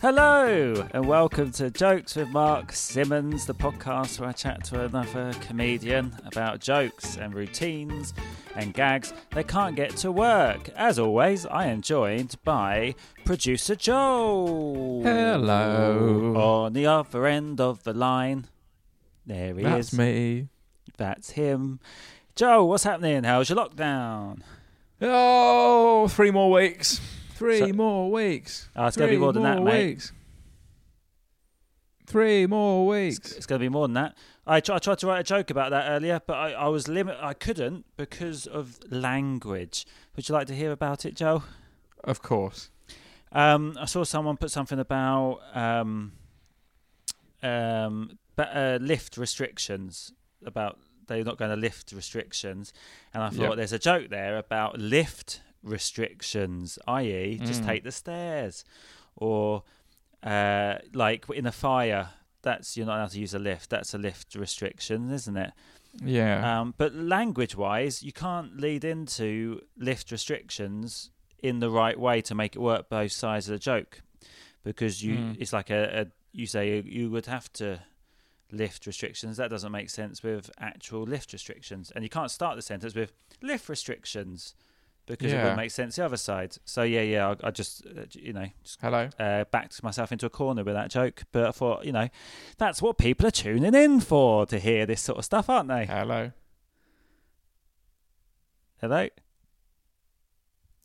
Hello, and welcome to Jokes with Mark Simmons, the podcast where I chat to another comedian about jokes and routines and gags they can't get to work. As always, I am joined by producer Joe. Hello. On the other end of the line, there he That's is. me. That's him. Joe, what's happening? How's your lockdown? Oh, three more weeks. Three So- more weeks. Oh, it's gonna be Three more than that, mate. Weeks. Three more It's, weeks. it's going to be more than that. I, tr- I tried to write a joke about that earlier, but I, I was limit. I couldn't because of language. Would you like to hear about it, Joe? Of course. Um, I saw someone put something about um, um, ba- uh, lift restrictions about they're not going to lift restrictions, and I thought Yep. there's a joke there about lift restrictions, i.e., just Mm. take the stairs, or uh, like in a fire. That's you're not allowed to use a lift. That's a lift restriction, isn't it? Yeah. Um, but language-wise, you can't lead into lift restrictions in the right way to make it work both sides of the joke, because you Mm. it's like a, a you say you would have to lift restrictions. That doesn't make sense with actual lift restrictions, and you can't start the sentence with lift restrictions because it wouldn't make sense the other side. So yeah, yeah, I, I just uh, you know just Hello. uh, backed myself into a corner with that joke. But I thought, you know, that's what people are tuning in for to hear this sort of stuff, aren't they? Hello. Hello,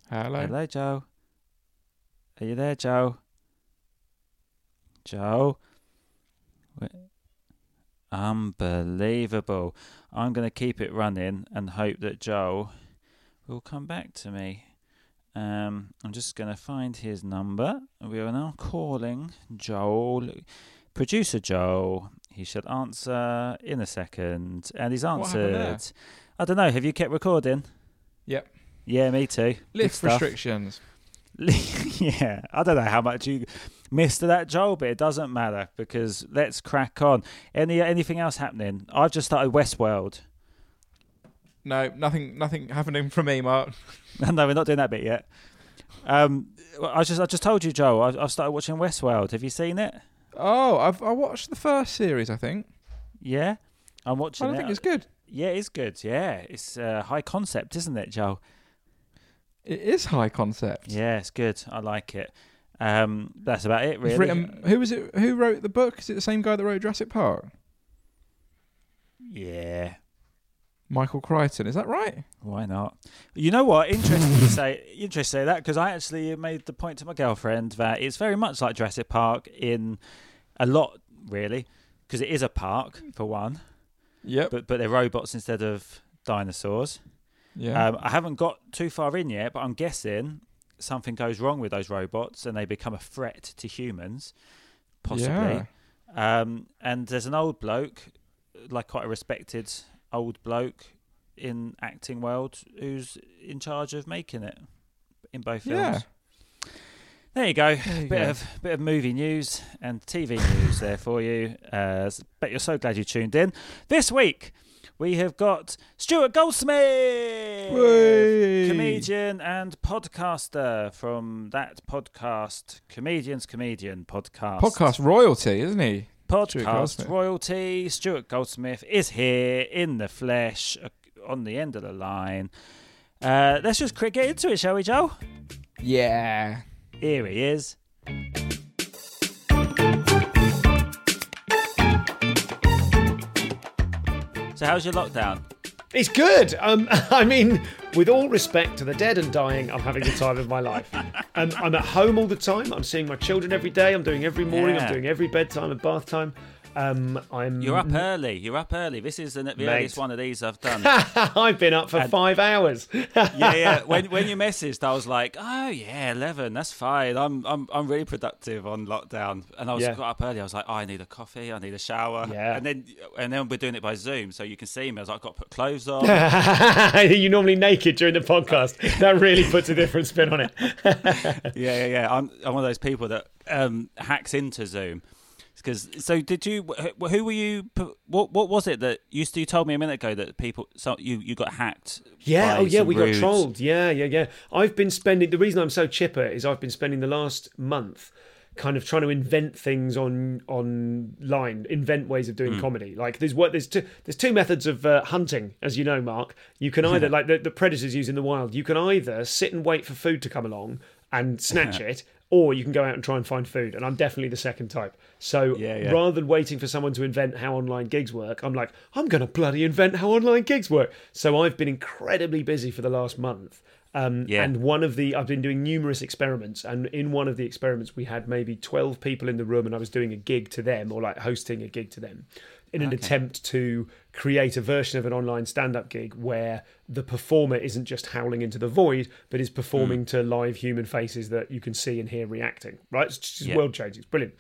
Hello. hello, Joe. Are you there, Joe? Joe. Unbelievable. I'm going to keep it running and hope that Joe will come back to me. Um, I'm just going to find his number. We are now calling Joel, producer Joel. He should answer in a second, and he's answered. I don't know. Have you kept recording? Yep. Yeah, me too. Lift restrictions. yeah, I don't know how much you missed of that, Joel, but it doesn't matter because let's crack on. Any anything else happening? I've just started Westworld. No, nothing. Nothing happening for me, Mark. no, we're not doing that bit yet. Um, I just I just told you, Joel. I've, I've started watching Westworld. Have you seen it? Oh, I've I watched the first series. I think. Yeah, I'm watching I don't it. think it's good. Yeah, it's good. Yeah, it's uh, high concept, isn't it, Joel? It is high concept. Yeah, it's good. I like it. Um, that's about it, really. written. Who was it? Who wrote the book? Is it the same guy that wrote Jurassic Park? Yeah. Michael Crichton. Is that right? Why not? You know what? Interesting to say. Interesting you say that because I actually made the point to my girlfriend that it's very much like Jurassic Park in a lot, really, because it is a park for one, Yep. but but they're robots instead of dinosaurs. yeah. Um, I haven't got too far in yet, but I'm guessing something goes wrong with those robots and they become a threat to humans, possibly. Yeah. Um, and there's an old bloke, like quite a respected old bloke in acting world, who's in charge of making it in both films. Yeah. There you go. There you bit go. of bit of movie news and TV news there for you. Uh, bet you're so glad you tuned in. This week we have got Stuart Goldsmith, Whey! comedian and podcaster from that podcast, Comedians Comedian podcast. Podcast royalty, isn't he? Podcast royalty. Stuart Goldsmith is here in the flesh, uh, on the end of the line. Uh, let's just quick get into it, shall we, Joe? Yeah. Here he is. So, how's your lockdown? It's good. Um, I mean, with all respect to the dead and dying, I'm having the time of my life. Um, I'm at home all the time. I'm seeing my children every day. I'm doing every morning. Yeah. I'm doing every bedtime and bath time. Um, I'm. You're up early. You're up early. This is the, the Mate. earliest one of these I've done. I've been up for five hours. yeah, yeah. When when you messaged, I was like, oh yeah, eleven. That's fine. I'm I'm I'm really productive on lockdown. And I was Yeah. got up early. I was like, oh, I need a coffee. I need a shower. Yeah. And then and then we're doing it by Zoom, so you can see me. I was like, I've got to put clothes on. You're normally naked during the podcast. That really puts a different spin on it. yeah, yeah, yeah. I'm I'm one of those people that um, hacks into Zoom. Because so did you? Who were you? What what was it that you? You told me a minute ago that people. So you you got hacked. Yeah, oh yeah, we got trolled. Yeah, yeah, yeah. I've been spending the reason I'm so chipper is I've been spending the last month kind of trying to invent things on online, invent ways of doing comedy. Like there's what there's two there's two methods of uh, hunting, as you know, Mark. You can either like the, the predators use in the wild. You can either sit and wait for food to come along and snatch it. Or you can go out and try and find food, and I'm definitely the second type. So Yeah, yeah. rather than waiting for someone to invent how online gigs work, I'm like, I'm going to bloody invent how online gigs work. So I've been incredibly busy for the last month. Um, Yeah. And one of the, I've been doing numerous experiments. And in one of the experiments, we had maybe 12 people in the room, and I was doing a gig to them or like hosting a gig to them in an attempt to create a version of an online stand up gig where the performer isn't just howling into the void, but is performing to live human faces that you can see and hear reacting, right? It's just Yeah. world changing. It's brilliant.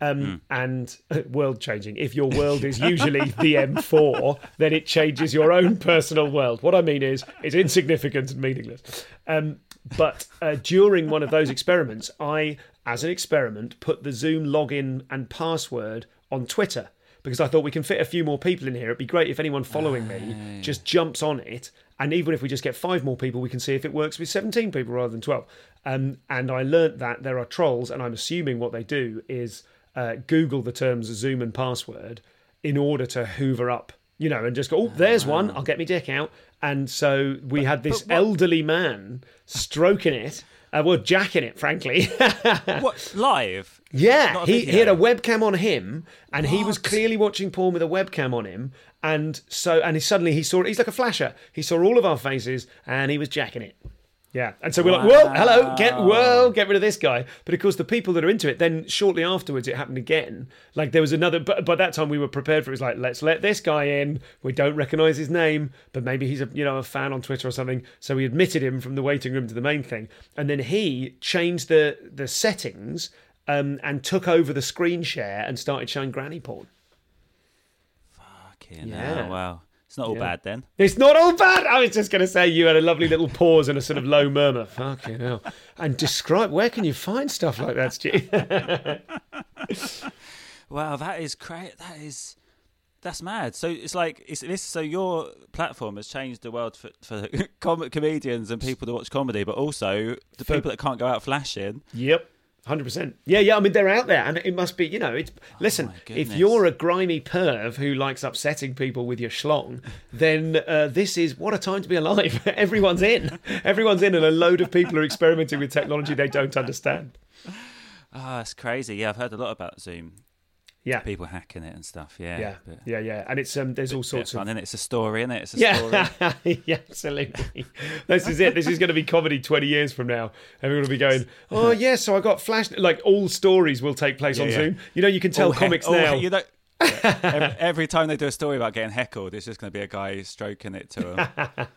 Um, And world changing. If your world is usually the M4, then it changes your own personal world. What I mean is, it's insignificant and meaningless. Um, but uh, during one of those experiments, I, as an experiment, put the Zoom login and password on Twitter because I thought we can fit a few more people in here. It'd be great if anyone following me just jumps on it. And even if we just get five more people, we can see if it works with 17 people rather than 12. Um, and I learnt that there are trolls, and I'm assuming what they do is uh, Google the terms Zoom and password in order to hoover up, you know, and just go, oh, there's one, I'll get my dick out. And so we had this elderly man stroking it, uh, well, jacking it, frankly. What live? Yeah, he, he had a webcam on him, and he was clearly watching porn with a webcam on him. And so, and he, suddenly he saw he's like a flasher. He saw all of our faces, and he was jacking it. Yeah, and so we're like, "Whoa, hello, get whoa, get rid of this guy." But of course, the people that are into it, then shortly afterwards, it happened again. Like there was another, but by that time we were prepared for it. It was like, let's let this guy in. We don't recognise his name, but maybe he's a you know a fan on Twitter or something. So we admitted him from the waiting room to the main thing, and then he changed the the settings um, and took over the screen share and started showing granny porn. Fucking Yeah. hell, wow. It's not all Yeah. bad then. It's not all bad. I was just going to say you had a lovely little pause and a sort of low murmur. Fucking hell. And describe where can you find stuff like that, Stu? Wow, that is great. That is that's mad. So it's like it's this. So your platform has changed the world for for com- comedians and people that watch comedy, but also the For- people that can't go out flashing. yep. Hundred percent. Yeah, yeah. I mean, they're out there, and it must be. You know, it's listen. my if you're a grimy perv who likes upsetting people with your schlong, then uh, this is what a time to be alive. Everyone's in. Everyone's in, and a load of people are experimenting with technology they don't understand. Ah, it's crazy. Yeah, I've heard a lot about Zoom. Yeah, People hacking it and stuff. Yeah, yeah, but- yeah, yeah. And it's um, there's all sorts of fun, innit? It's a story, isn't it? It's a story. Yeah, yeah, absolutely. This is it. This is going to be comedy 20 years from now. Everyone will be going, oh, yeah, so I got flash. Like, all stories will take place on yeah. Zoom. You know, you can tell All comics he- now. you know, yeah, every, every time they do a story about getting heckled, it's just going to be a guy stroking it to him.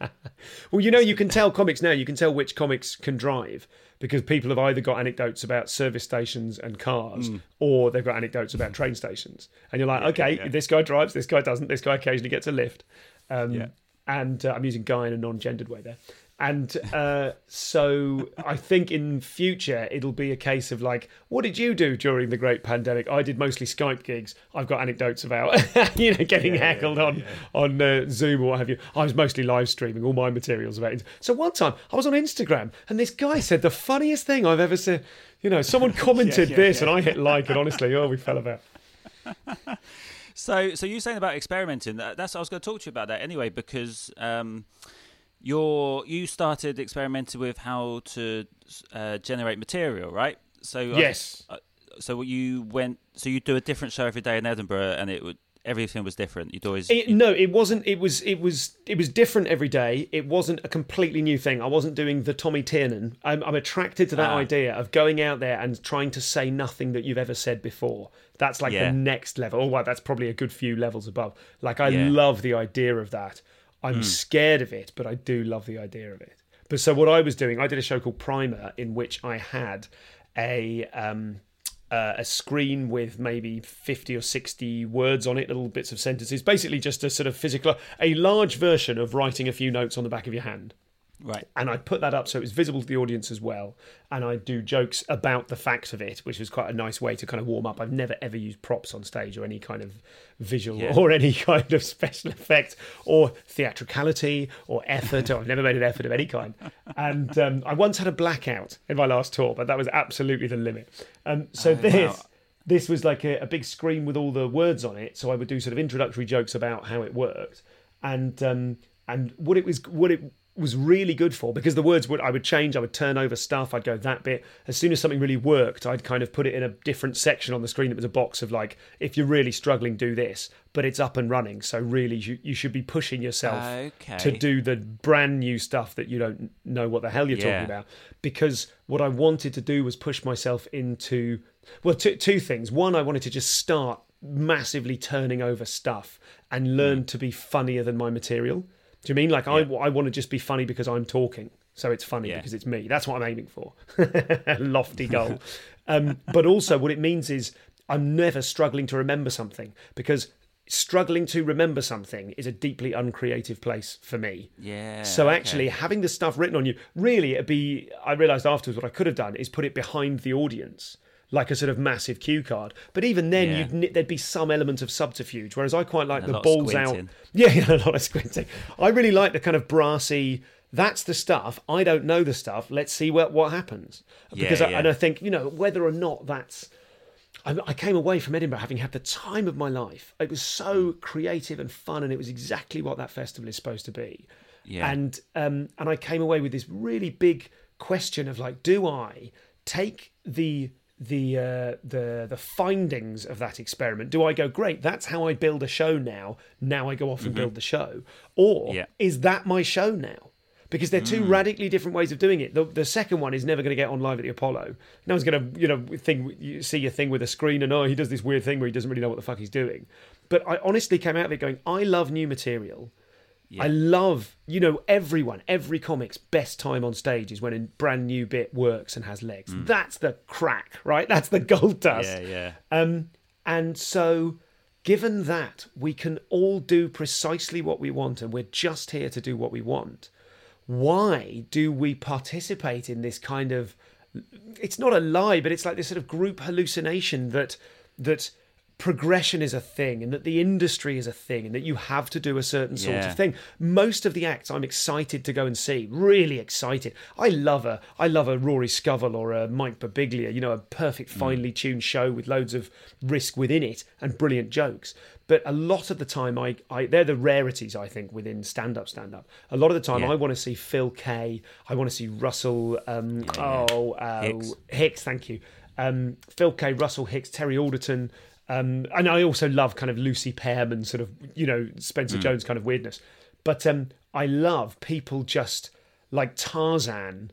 Well, you know, you can tell comics now. You can tell which comics can drive because people have either got anecdotes about service stations and cars or they've got anecdotes about train stations. And you're like, okay, Mm. yeah. this guy drives, this guy doesn't, this guy occasionally gets a lift. Um, Yeah. And uh, I'm using guy in a non gendered way there. And uh, so I think in future it'll be a case of like, what did you do during the great pandemic? I did mostly Skype gigs. I've got anecdotes about you know getting heckled on on uh, Zoom or what have you. I was mostly live streaming all my materials about it. So one time I was on Instagram and this guy said the funniest thing I've ever said. You know, someone commented yeah, this yeah. and I hit like and honestly, oh, we fell about. So, so you saying about experimenting? That's I was going to talk to you about that anyway because um, you're you started experimenting with how to uh, generate material, right? So I- Yes. uh, so you went. So you do a different show every day in Edinburgh, and it would everything was different. You'd always It, no, it wasn't. It was. It was. It was different every day. It wasn't a completely new thing. I wasn't doing the Tommy Tiernan. I'm, I'm attracted to that Ah. idea of going out there and trying to say nothing that you've ever said before. That's like Yeah. the next level. Oh, wow, that's probably a good few levels above. Like I Yeah. love the idea of that. I'm scared of it, but I do love the idea of it. But so what I was doing, I did a show called Primer, in which I had a um, uh, a screen with maybe 50 or 60 words on it, little bits of sentences, basically just a sort of physical, a large version of writing a few notes on the back of your hand. Right. And I put that up so it was visible to the audience as well. And I do jokes about the facts of it, which was quite a nice way to kind of warm up. I've never ever used props on stage or any kind of visual Yeah. or any kind of special effect or theatricality or effort. or I've never made an effort of any kind. And um, I once had a blackout in my last tour, but that was absolutely the limit. Um, so this wow. this was like a, a big screen with all the words on it. So I would do sort of introductory jokes about how it worked, and um, and what it was what it was really good for because the words would I would change, I would turn over stuff, I'd go that bit. As soon as something really worked, I'd kind of put it in a different section on the screen that was a box of like, if you're really struggling, do this. But it's up and running, so really you, you should be pushing yourself Okay. to do the brand new stuff that you don't know what the hell you're Yeah. talking about. Because what I wanted to do was push myself into well, two, two things. One, I wanted to just start massively turning over stuff and learn to be funnier than my material. Do you mean like I, I want to just be funny because I'm talking? So it's funny Yeah. because it's me. That's what I'm aiming for. Lofty goal. um, but also, what it means is I'm never struggling to remember something because struggling to remember something is a deeply uncreative place for me. Yeah. So okay. actually, having the stuff written on you, really, it'd be. I realised afterwards what I could have done is put it behind the audience, like a sort of massive cue card. But even then, Yeah. you'd, there'd be some element of subterfuge. Whereas I quite like the balls out. Yeah, yeah, a lot of squinting. I really like the kind of brassy. That's the stuff. I don't know the stuff. Let's see what what happens. Because Yeah, I, and I think you know whether or not that's. I, I came away from Edinburgh having had the time of my life. It was so creative and fun, and it was exactly what that festival is supposed to be. Yeah. And um, and I came away with this really big question of like, do I take the the uh, the the findings of that experiment? Do I go great? That's how I build a show now. Now I go off and build the show, or Mm-hmm. Yeah. is that my show now? Because they're two radically different ways of doing it. The, the second one is never going to get on live at the Apollo. No one's going to, you know, thing you see a thing with a screen and oh, he does this weird thing where he doesn't really know what the fuck he's doing. But I honestly came out of it going, I love new material. I love, you know, everyone, every comic's best time on stage is when a brand new bit works and has legs. That's the crack, right? That's the gold dust. Yeah, yeah. Um, and so, given that we can all do precisely what we want and we're just here to do what we want, why do we participate in this kind of it's not a lie but it's like this sort of group hallucination that that progression is a thing and that the industry is a thing and that you have to do a certain sort Yeah. of thing most of the acts i'm excited to go and see really excited i love a i love a rory scovel or a mike Birbiglia, you know a perfect finely tuned show with loads of risk within it and brilliant jokes but a lot of the time i, I they're the rarities i think within stand up stand up a lot of the time Yeah. i want to see phil kay i want to see russell um oh uh, Hicks. Hicks, thank you. Um, Phil Kay. Russell Hicks, Terry Alderton, um, and I also love kind of Lucy Pearman, sort of you know Spencer Jones kind of weirdness. But um, I love people just like Tarzan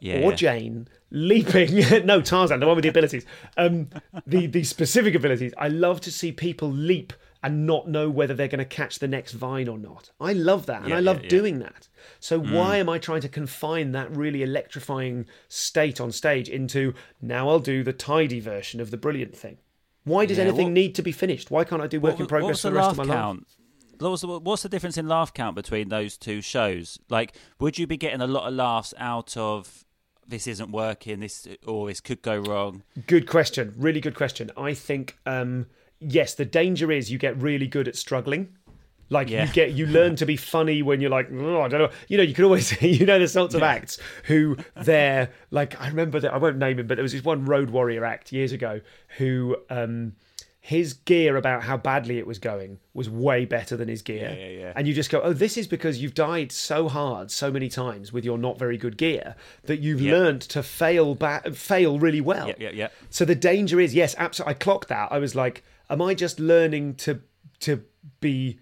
Yeah. or yeah. Jane leaping. no, Tarzan, the one with the abilities. Um, the the specific abilities. I love to see people leap and not know whether they're going to catch the next vine or not. I love that, and Yeah, I love doing that. So why am I trying to confine that really electrifying state on stage into now I'll do the tidy version of the brilliant thing? Why does Yeah, anything what- need to be finished? Why can't I do work What in progress for the the rest laugh of my life? count? What was the, what's the difference in laugh count between those two shows? Like, would you be getting a lot of laughs out of this isn't working, this or this could go wrong? Good question. Really good question. I think um, yes, the danger is you get really good at struggling. Like Yeah. you get, you learn to be funny when you're like, oh, I don't know. You know, you can always, you know, the sorts of acts who they're like. I remember that I won't name him, but there was this one Road Warrior act years ago who um, his gear about how badly it was going was way better than his gear. Yeah, yeah, yeah. And you just go, oh, this is because you've died so hard so many times with your not very good gear that you've Yeah. learned to fail ba- fail really well. Yeah, yeah, yeah. So the danger is, yes, absolutely. I clocked that. I was like, am I just learning to to be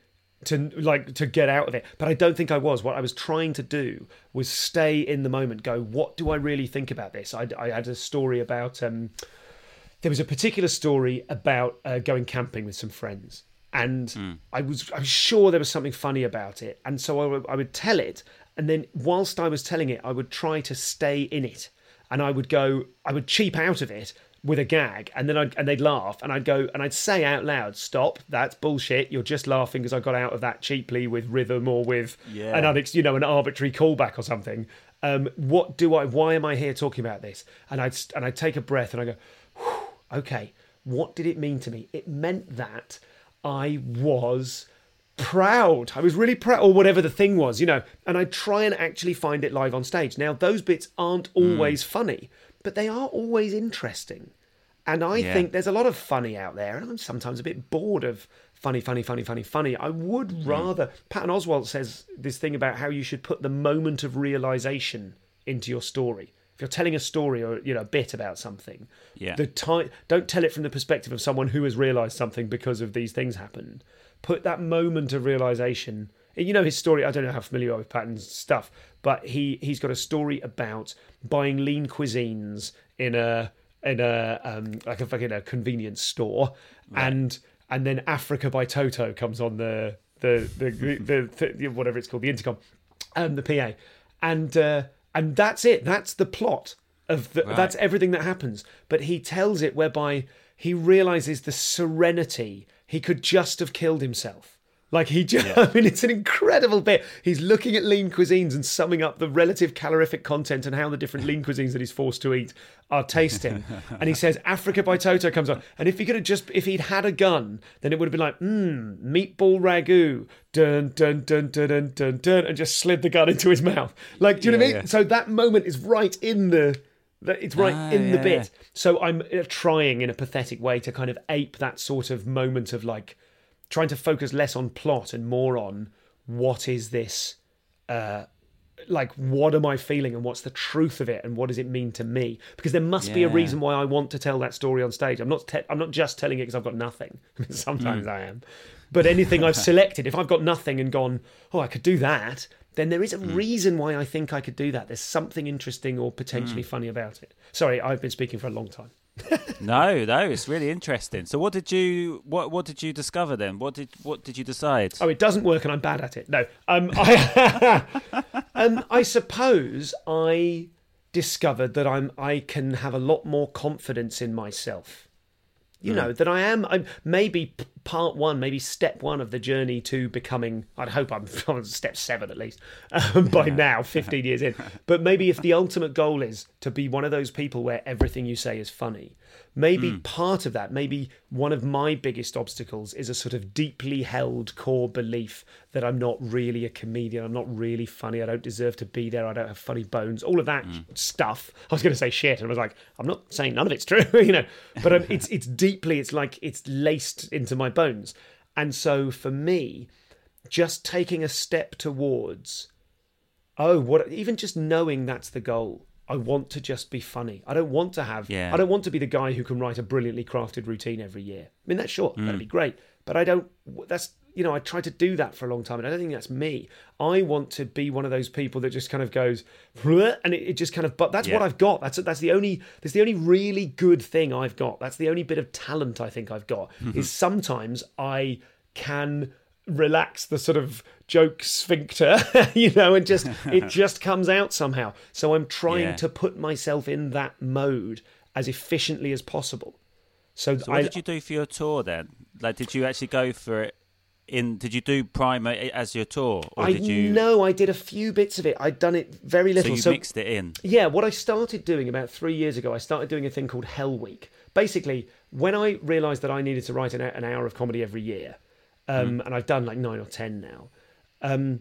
to like to get out of it? But I don't think I was. What I was trying to do was stay in the moment. Go, what do I really think about this? I, I had a story about. Um, there was a particular story about uh, going camping with some friends, and I was i'm sure there was something funny about it, and so I would, I would tell it, and then whilst I was telling it, I would try to stay in it, and I would go, I would cheap out of it with a gag, and then I'd, and they'd laugh, and I'd go, and I'd say out loud, "Stop! That's bullshit. You're just laughing because I got out of that cheaply with rhythm or with Yeah. an unex- you know an arbitrary callback or something." Um, what do I? Why am I here talking about this? And I'd and I'd take a breath and I go, okay, what did it mean to me? It meant that I was proud. I was really proud, or whatever the thing was, you know. And I try and actually find it live on stage. Now, those bits aren't always funny, but they are always interesting. And I Yeah. think there's a lot of funny out there, and I'm sometimes a bit bored of funny, funny, funny, funny, funny. I would hmm. rather. Patton Oswalt says this thing about how you should put the moment of realization into your story. If you're telling a story or you know a bit about something, Yeah. the time don't tell it from the perspective of someone who has realized something because of these things happened. Put that moment of realization. You know his story. I don't know how familiar you are with Patton's stuff, but he he's got a story about buying lean cuisines in a in a um, like a fucking a convenience store, and and then Africa by Toto comes on the the the, the, the, whatever it's called the intercom, um, the PA, and uh, and that's it. That's the plot of the. That's everything that happens. But he tells it whereby he realizes the serenity. He could just have killed himself. Like he just, I mean, it's an incredible bit. He's looking at lean cuisines and summing up the relative calorific content and how the different lean cuisines that he's forced to eat are tasting. and he says, Africa by Toto comes on. And if he could have just, if he'd had a gun, then it would have been like, mmm, meatball ragu, dun, dun, dun, dun, dun, dun, dun, and just slid the gun into his mouth. Like, do you know what I mean? yeah. So that moment is right in the, that it's right Ah, in the yeah, bit. So I'm uh, trying in a pathetic way to kind of ape that sort of moment of like trying to focus less on plot and more on what is this uh like what am I feeling and what's the truth of it and what does it mean to me? Because there must be a reason why I want to tell that story on stage. I'm not te- I'm not just telling it because I've got nothing. Sometimes hmm. I am, but anything I've selected, if I've got nothing and gone, oh, I could do that, then there is a hmm. reason why I think I could do that. There's something interesting or potentially hmm. funny about it. Sorry, I've been speaking for a long time. No, no, it's really interesting. So, what did you what what did you discover then? What did what did you decide? Oh, it doesn't work, and I'm bad at it. No, um, I, um, I suppose I discovered that I'm I can have a lot more confidence in myself. You know that I am. I'm maybe part one, maybe step one of the journey to becoming. I'd hope I'm on step seven at least um, by now, 15 years in. But maybe if the ultimate goal is to be one of those people where everything you say is funny, maybe part of that, maybe one of my biggest obstacles is a sort of deeply held core belief that I'm not really a comedian. I'm not really funny. I don't deserve to be there. I don't have funny bones. All of that stuff. I was going to say shit, and I was like, I'm not saying none of it's true, you know. But um, it's it's deeply. It's like it's laced into my bones. And so for me, just taking a step towards oh what even just knowing that's the goal i want to just be funny i don't want to have Yeah. i don't want to be the guy who can write a brilliantly crafted routine every year i mean that's sure that'd mm. be great but i don't that's you know i tried to do that for a long time and i don't think that's me i want to be one of those people that just kind of goes and it, it just kind of but that's what i've got that's that's the only that's the only really good thing i've got that's the only bit of talent i think i've got mm-hmm. is sometimes i can relax the sort of joke sphincter, you know, and just it just comes out somehow. So I'm trying Yeah. to put myself in that mode as efficiently as possible. So, So, what I, did you do for your tour then? Like, did you actually go for it? In did you do Primer as your tour, or I did you? know I did a few bits of it. I'd done it very little so you mixed it in. Yeah, what I started doing about three years ago, I started doing a thing called Hell Week. Basically, when I realised that I needed to write an, an hour of comedy every year, um, and I've done like nine or ten now, um,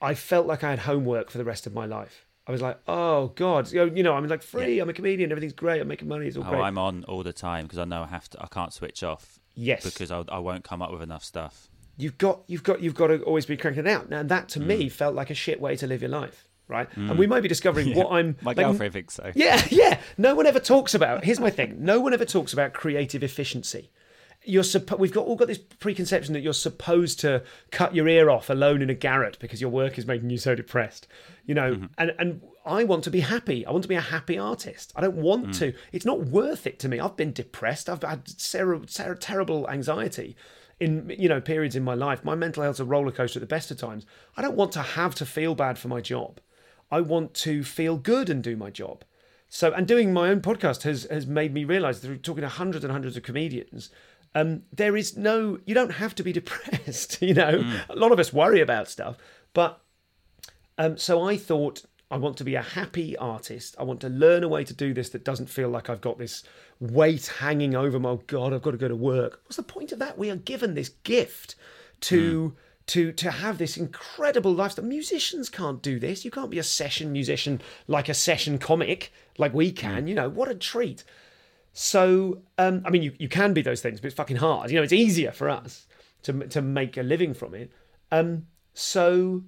I felt like I had homework for the rest of my life. I was like, oh God, you know, you know I'm like free. I'm a comedian. Everything's great. I'm making money. It's all Oh, great. I'm on all the time because I know I have to. I can't switch off. Yes. because I, I won't come up with enough stuff. You've got you've got you've got to always be cranking it out. Now that to Mm. me felt like a shit way to live your life, right? And we might be discovering what I'm. My like, girlfriend thinks so. Yeah, yeah. No one ever talks about. Here's my thing. No one ever talks about creative efficiency. You're suppo- We've got all got this preconception that you're supposed to cut your ear off alone in a garret because your work is making you so depressed. You know, Mm-hmm. and and I want to be happy. I want to be a happy artist. I don't want Mm. to. It's not worth it to me. I've been depressed. I've had ser- ser- terrible anxiety in you know periods in my life. My mental health's a roller coaster at the best of times. I don't want to have to feel bad for my job. I want to feel good and do my job. So, and doing my own podcast has has made me realise through talking to hundreds and hundreds of comedians, um, there is no, you don't have to be depressed. You know, a lot of us worry about stuff, but um, so I thought I want to be a happy artist. I want to learn a way to do this that doesn't feel like I've got this weight hanging over my. Oh God, I've got to go to work. What's the point of that? We are given this gift to. To, to have this incredible lifestyle. Musicians can't do this. You can't be a session musician like a session comic like we can. You know, what a treat. So, um, I mean, you, you can be those things, but it's fucking hard. You know, it's easier for us to to make a living from it. Um, so,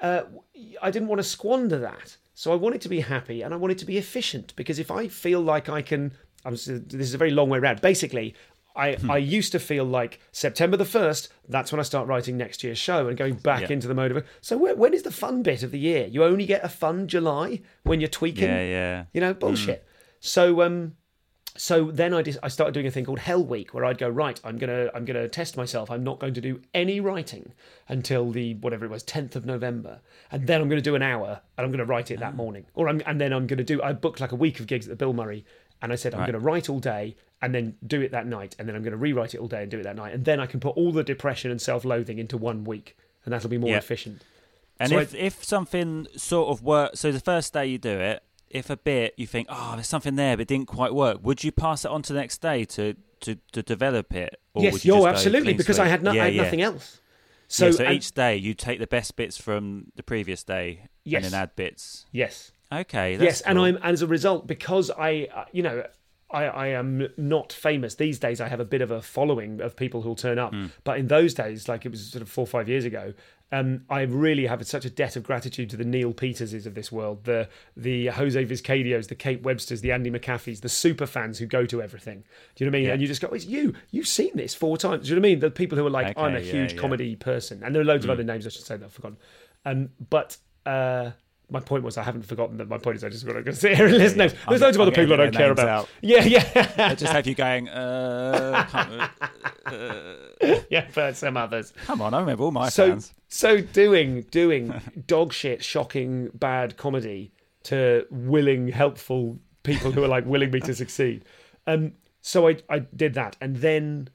uh, I didn't want to squander that. So I wanted to be happy and I wanted to be efficient because if I feel like I can, I'm, this is a very long way around. Basically, I, I used to feel like September the 1st, that's when I start writing next year's show and going back Yeah. into the mode of it. So when, when is the fun bit of the year? You only get a fun July when you're tweaking? Yeah, yeah. You know, bullshit. So um so then I just, I started doing a thing called Hell Week where I'd go right I'm going to I'm to test myself. I'm not going to do any writing until the whatever it was 10th of November. And then I'm going to do an hour and I'm going to write it that ah. morning. Or I'm, and then I'm going to do I booked like a week of gigs at the Bill Murray and I said I'm Right. to write all day and then do it that night and then I'm going to rewrite it all day and do it that night. And then I can put all the depression and self-loathing into one week and that'll be more Yeah. efficient. And So if if something sort of works, so the first day you do it, if a bit you think, oh, there's something there but it didn't quite work, would you pass it on to the next day to to, to develop it? Or yes you absolutely because I had, no, yeah, I had yeah. nothing else So, yeah, so and- each day you take the best bits from the previous day Yes. and then add bits. yes Okay. That's yes, and. I'm and as a result because I, uh, you know, I, I am not famous these days. I have a bit of a following of people who'll turn up, but in those days, like it was sort of four or five years ago, um, I really have such a debt of gratitude to the Neil Peterses of this world, the the Jose Vizcadios, the Kate Websters, the Andy McAfees, the super fans who go to everything. Do you know what I mean? Yeah. And you just go, it's you. You've seen this four times. Do you know what I mean? The people who are like, Okay, I'm a yeah, huge yeah. comedy person, and there are loads of other names I should say that I've forgotten. Um, but. Uh, my point was I haven't forgotten that my point is I just got to sit here and listen. yeah. There's I'm- loads of other people I don't care about. out. Yeah, yeah, I just have you going, uh, come, yeah, but some others. come on, I remember all my So, fans. so doing doing dog shit, shocking, bad comedy to willing, helpful people who are like willing me to succeed. Um, so I I did that, and then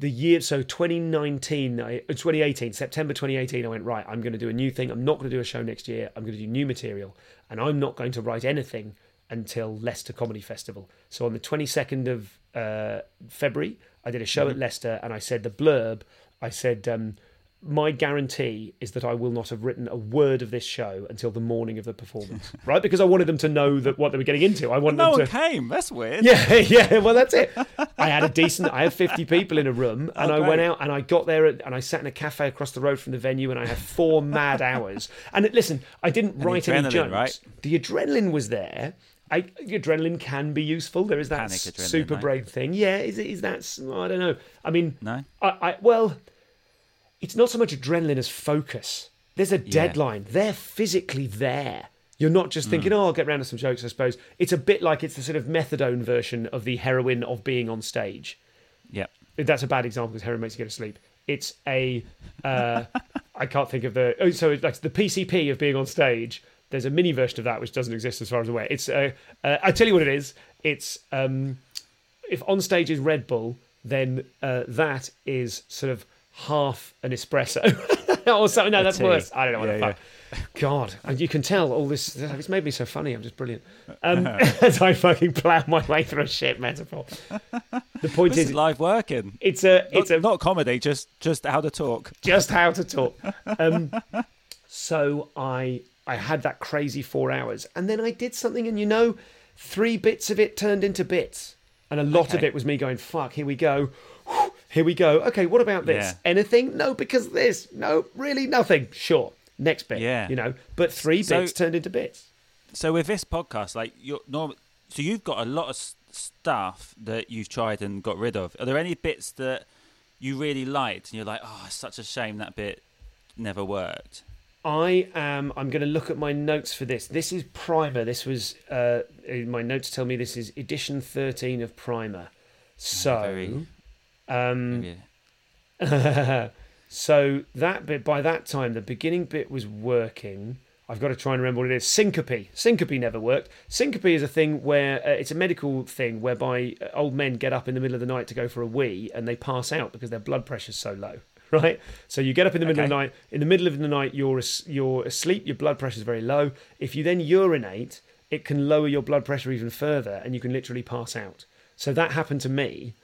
the year so 2019 uh, 2018 september 2018 i went right i'm going to do a new thing. I'm not going to do a show next year. I'm going to do new material and i'm not going to write anything until leicester comedy festival. So on the 22nd of uh, february i did a show at leicester and i said the blurb. I said um, my guarantee is that I will not have written a word of this show until the morning of the performance, right? Because I wanted them to know that what they were getting into. I wanted No them one to. came. That's weird. Yeah, yeah. Well, that's it. I had a decent. I had fifty people in a room, oh, and Oh, I great. went out and I got there at, and I sat in a cafe across the road from the venue, and I had four mad hours. And it, listen, I didn't the write any jokes. right? The adrenaline was there. I, adrenaline can be useful. There is that super right? brain thing. Yeah, is it? Is that? I don't know. I mean, No? I, I well, it's not so much adrenaline as focus. There's a deadline. They're physically there. You're not just Mm. thinking, "Oh, I'll get round to some jokes." I suppose it's a bit like it's the sort of methadone version of the heroin of being on stage. Yeah. That's a bad example because heroin makes you go to sleep. It's a uh, I can't think of the oh, so it's like the PCP of being on stage. There's a mini version of that which doesn't exist as far as I'm aware. It's uh, uh, I tell you what it is. It's um, if on stage is Red Bull, then uh, that is sort of half an espresso or something. No, that's worse. I don't know what Yeah, the fuck. God, and you can tell all this. It's made me so funny. I'm just brilliant. Um, as I fucking plough my way through a shit metaphor. The point This is, is live working. it's a, it's Not, a not comedy, just just how to talk. just how to talk. Um, so I I had that crazy four hours, and then I did something, and you know, three bits of it turned into bits, and a lot of it was me going, "Fuck, here we go." Here we go. Okay, what about this? Yeah. Anything? No, because this. No, really nothing. Sure. Next bit. Yeah. You know, but three So- bits turned into bits. So with this podcast, like you're norm- so you've got a lot of stuff that you've tried and got rid of. Are there any bits that you really liked and you're like, oh, it's such a shame that bit never worked? I am. I'm going to look at my notes for this. This is Primer. This was. Uh, my notes tell me this is edition 13 of Primer. So. Very- Um, maybe- so that bit by that time the beginning bit was working. I've got to try and remember what it is. Syncope. Syncope never worked. Syncope is a thing where uh, it's a medical thing whereby uh, old men get up in the middle of the night to go for a wee and they pass out because their blood pressure's so low right? So you get up in the middle of the night. In the middle of the night you're you're asleep. Your blood pressure's very low. If you then urinate it can lower your blood pressure even further and you can literally pass out. So that happened to me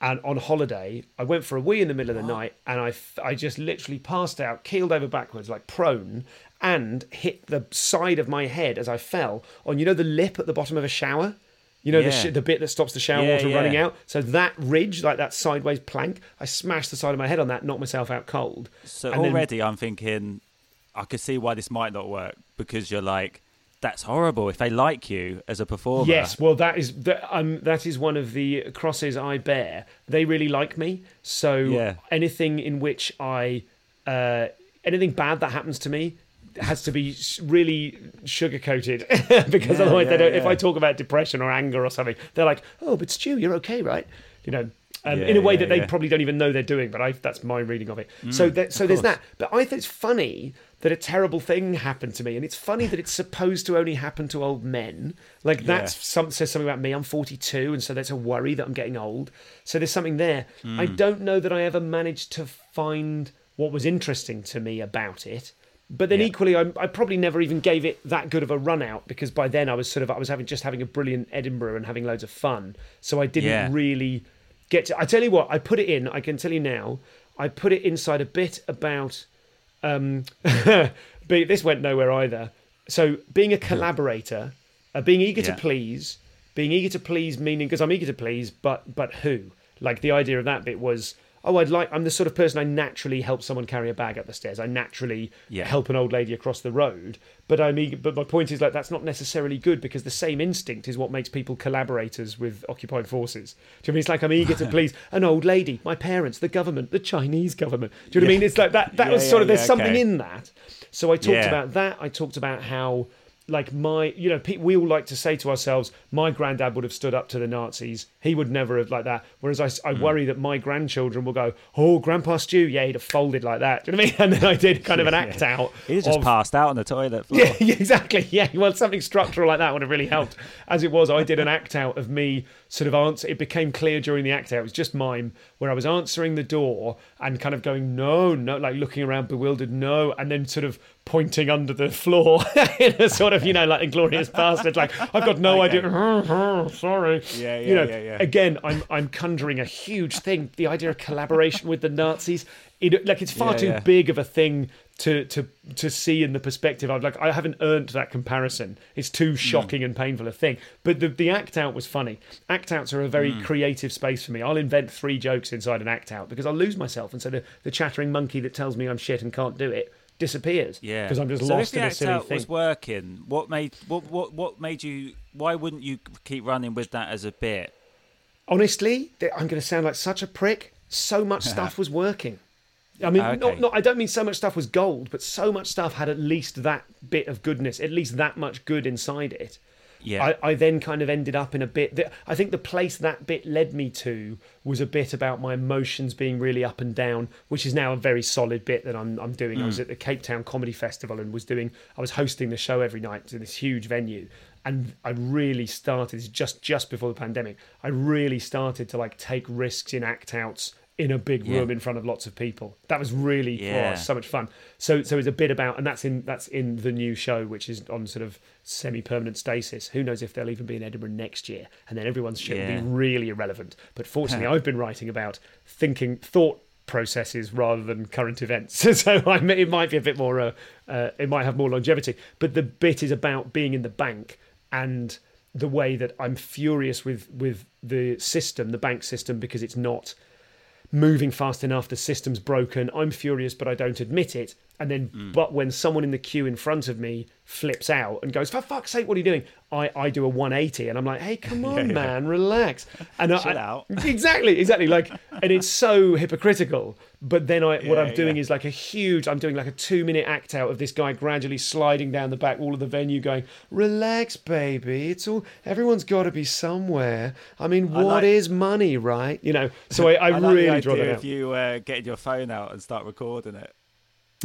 and on holiday, I went for a wee in the middle of the night, and I, I just literally passed out, keeled over backwards, like prone, and hit the side of my head as I fell on, you know, the lip at the bottom of a shower? You know, the, sh- the bit that stops the shower Yeah, water running out? So that ridge, like that sideways plank, I smashed the side of my head on that, knocked myself out cold. So And then- already I'm thinking, I could see why this might not work because you're like, that's horrible. If they like you as a performer, Yes, well, that is that, um, that is one of the crosses I bear. They really like me, so Yeah. anything in which I uh, anything bad that happens to me has to be really sugar coated because Yeah, otherwise yeah, they don't. If. I talk about depression or anger or something, they're like, "Oh, but Stu, you're okay, right?" You know. Um, Yeah, in a way yeah, that they yeah. probably don't even know they're doing, but I, that's my reading of it. so, that, so there's course. that. But I think it's funny that a terrible thing happened to me, and it's funny that it's supposed to only happen to old men. Like that's Yeah. some says something about me. I'm 42, and so that's a worry that I'm getting old. So there's something there. I Hmm. don't know that I ever managed to find what was interesting to me about it. But then Yeah. equally, I, I probably never even gave it that good of a run out because by then I was sort of I was having just having a brilliant Edinburgh and having loads of fun. So I didn't Yeah. really get to. I tell you what, I put it in. I can tell you now. I put it inside a bit about um, but this went nowhere either. So being a collaborator, uh, being eager Yeah. to please, being eager to please, meaning because I'm eager to please, but but who? Like the idea of that bit was, oh, I'd like. I'm the sort of person I naturally help someone carry a bag up the stairs. I naturally Yeah. help an old lady across the road. But I'm eager, but my point is like that's not necessarily good because the same instinct is what makes people collaborators with occupied forces. Do you know what I mean? It's like I'm eager to please an old lady, my parents, the government, the Chinese government. Do you know what I mean? It's like that. That Yeah, was yeah, sort of there's yeah, something in that. So I talked Yeah. about that. I talked about how, like my, you know, we all like to say to ourselves, my granddad would have stood up to the Nazis. He would never have like that. Whereas I. I hmm. worry that my grandchildren will go, oh, Grandpa stew yeah, he'd have folded like that. Do you know what I mean? And then I did kind of an act out. He just of- passed out on the toilet floor. yeah, yeah, exactly. Yeah, well, something structural like that would have really helped. As it was, I did an act out of me sort of answer. It became clear during the act out. It was just mime where I was answering the door and kind of going no, no, like looking around bewildered, no, and then sort of pointing under the floor in a sort of you know like inglorious bastard, like I've got no Okay. idea. Sorry. Yeah, You know, yeah, yeah, yeah. again, I'm I'm conjuring a huge thing. The idea of collaboration with the Nazis. It, like it's far Yeah, too yeah. big of a thing to to to see in the perspective. I've like I haven't earned that comparison. It's too hmm. shocking and painful a thing. But the the act out was funny. Act outs are a very hmm. creative space for me. I'll invent three jokes inside an act out because I'll lose myself, and so the, the chattering monkey that tells me I'm shit and can't do it disappears. Yeah, because I'm just so lost if the in a act silly out thing. was working, what made what what what made you? Why wouldn't you keep running with that as a bit? honestly, I'm going to sound like such a prick. So much stuff was working. I mean, not, not, I don't mean so much stuff was gold, but so much stuff had at least that bit of goodness, at least that much good inside it. Yeah. I, I then kind of ended up in a bit that I think the place that bit led me to was a bit about my emotions being really up and down, which is now a very solid bit that I'm I'm doing. I was mm. at the Cape Town Comedy Festival and was doing I was hosting the show every night in this huge venue. And I really started just just before the pandemic. I really started to like take risks in act outs in a big Yeah. room in front of lots of people. That was really Yeah. oh, so much fun. So so it's a bit about and that's in that's in the new show which is on sort of semi permanent stasis. Who knows if they'll even be in Edinburgh next year? And then everyone's shit will be really irrelevant. But fortunately I've been writing about thinking thought processes rather than current events. so I may, it might be a bit more uh, uh, it might have more longevity. But the bit is about being in the bank and the way that I'm furious with with the system, the bank system because it's not moving fast enough, the system's broken, I'm furious, but I don't admit it. And then, Mm. but when someone in the queue in front of me flips out and goes, "For fuck's sake, what are you doing?" I, I do a 180, and I'm like, "Hey, come on, man, relax." And I, Chill I- out. exactly, exactly. Like, and it's so hypocritical. But then I, what Yeah, I'm doing yeah. is like a huge. I'm doing like a two minute act out of this guy gradually sliding down the back wall of the venue, going, "Relax, baby. It's all. Everyone's got to be somewhere. I mean, what is like- money, right? You know." So I, I, I like really the draw that out. you uh, getting your phone out and start recording it.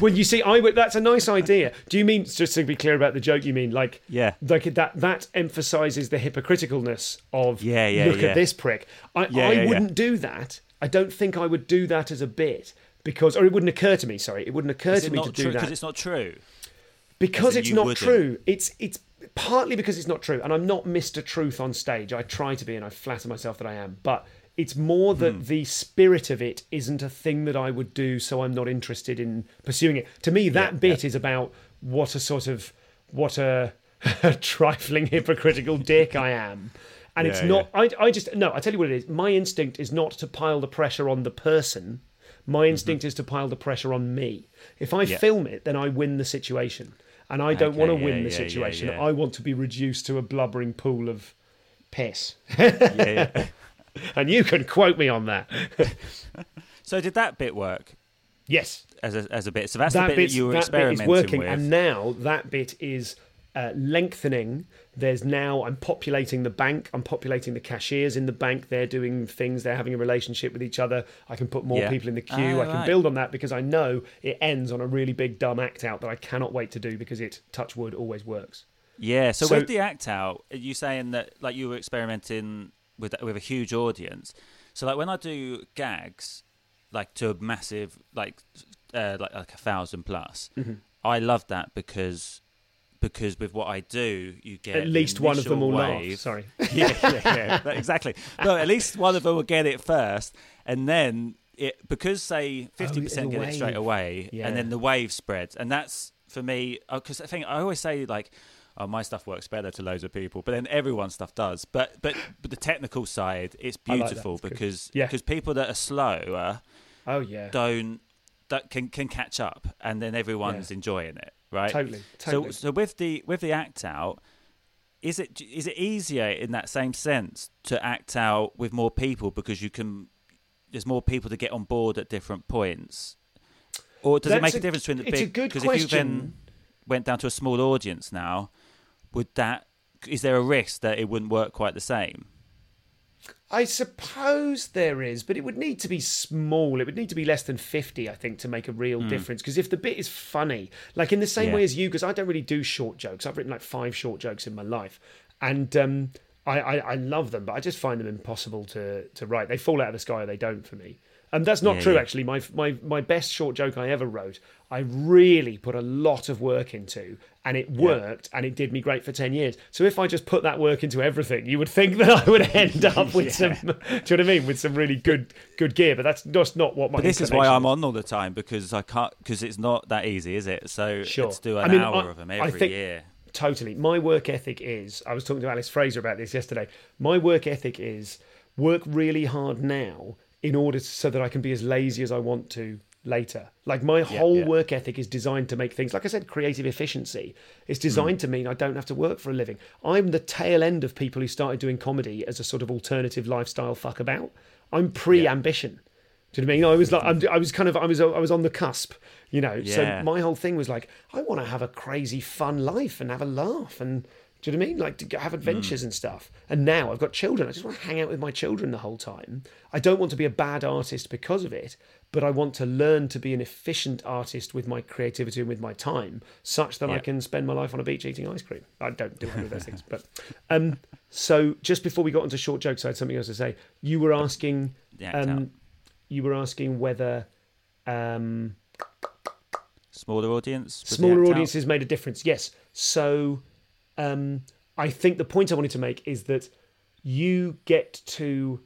well, you see, I would. That's a nice idea. Do you mean just to be clear about the joke? You mean like Yeah. like that that emphasizes the hypocriticalness of Yeah, yeah, look yeah. at this prick. I, Yeah, I wouldn't do that. I don't think I would do that as a bit because, or it wouldn't occur to me. Sorry, it wouldn't occur to me to not do true? that Because it's not true. because it's not wouldn't. true. It's it's partly because it's not true, and I'm not Mr. Truth on stage. I try to be, and I flatter myself that I am, but. It's more that Hmm. the spirit of it isn't a thing that I would do, so I'm not interested in pursuing it. To me, that Yeah, bit is about what a sort of what a, trifling hypocritical dick I am. And it's Yeah, not I I just no, I tell you what it is. My instinct is not to pile the pressure on the person. My instinct is to pile the pressure on me. If I Mm-hmm. Yeah. film it, then I win the situation. And I don't Okay, want to yeah, win the yeah, yeah, situation. yeah. I want to be reduced to a blubbering pool of piss. Yeah, yeah. And you can quote me on that. so did that bit work yes. as a, as a bit? So that's that the bit bit that you were that bit experimenting is working, with. and now that bit is uh, lengthening. There's now I'm populating the bank. I'm populating the cashiers in the bank. They're doing things. They're having a relationship with each other. I can put more Yeah. people in the queue. Ah, I can right. build on that because I know it ends on a really big dumb act out that I cannot wait to do because it touch wood always works. Yeah. So, So- with the act out, are you saying that like you were experimenting with with a huge audience? So like when I do gags, like to a massive like uh, like like a thousand plus, Mm-hmm. I love that because because with what I do, you get At least one of them will initial laugh. Sorry. yeah, yeah, yeah, exactly. No, at least one of them will get it first, and then it because say fifty Oh, percent get it straight away, Yeah. and then the wave spreads, and that's for me because I think I always say like. Oh, my stuff works better to loads of people, but then everyone's stuff does. But but but the technical side, it's I like beautiful because Yeah. because people that are slower Oh yeah. don't that can can catch up, and then everyone's Yeah. enjoying it, right? Totally, totally. So so with the with the act out, is it is it easier in that same sense to act out with more people because you can there's more people to get on board at different points, or does it make a, a- difference between the it's a big? good Because if you then went down to a small audience now, would that is there a risk that it wouldn't work quite the same? I suppose there is, but it would need to be small. It would need to be less than 50, I think, to make a real difference. Because if the bit is funny, like in the same. Yeah. way as you, because I don't really do short jokes, I've written like five short jokes in my life. And um, I, I, I love them, but I just find them impossible to, to write. They fall out of the sky or they don't for me. And that's not Yeah, true, yeah. actually. My, my, my best short joke I ever wrote, I really put a lot of work into, and it worked, and it did me great for 10 years. So if I just put that work into everything, you would think that I would end up with some, do you know what I mean? With some really good good gear, but that's just not what my But this is why I'm on all the time because I can't because it's not that easy, is it? So Sure. let's do an I mean, hour I- of them every think- year. Totally. My work ethic is, I was talking to Alice Fraser about this yesterday. My work ethic is work really hard now in order so that I can be as lazy as I want to later. Like my whole yeah. work ethic is designed to make things, like I said, creative efficiency. It's designed Hmm. to mean I don't have to work for a living. I'm the tail end of people who started doing comedy as a sort of alternative lifestyle fuck about. I'm pre ambition. Do you know what I mean? I was like, I'm, I was kind of, I was, I was on the cusp, you know. Yeah. So my whole thing was like, I want to have a crazy, fun life and have a laugh, and do you know what I mean? Like to have adventures and stuff. And now I've got children. I just want to hang out with my children the whole time. I don't want to be a bad artist because of it, but I want to learn to be an efficient artist with my creativity and with my time, such that I can spend my life on a beach eating ice cream. I don't do any of those things, but um. So just before we got into short jokes, I had something else to say. You were asking um, you were asking whether um, Smaller audience. smaller act out? audiences made a difference. Yes. So um, I think the point I wanted to make is that you get to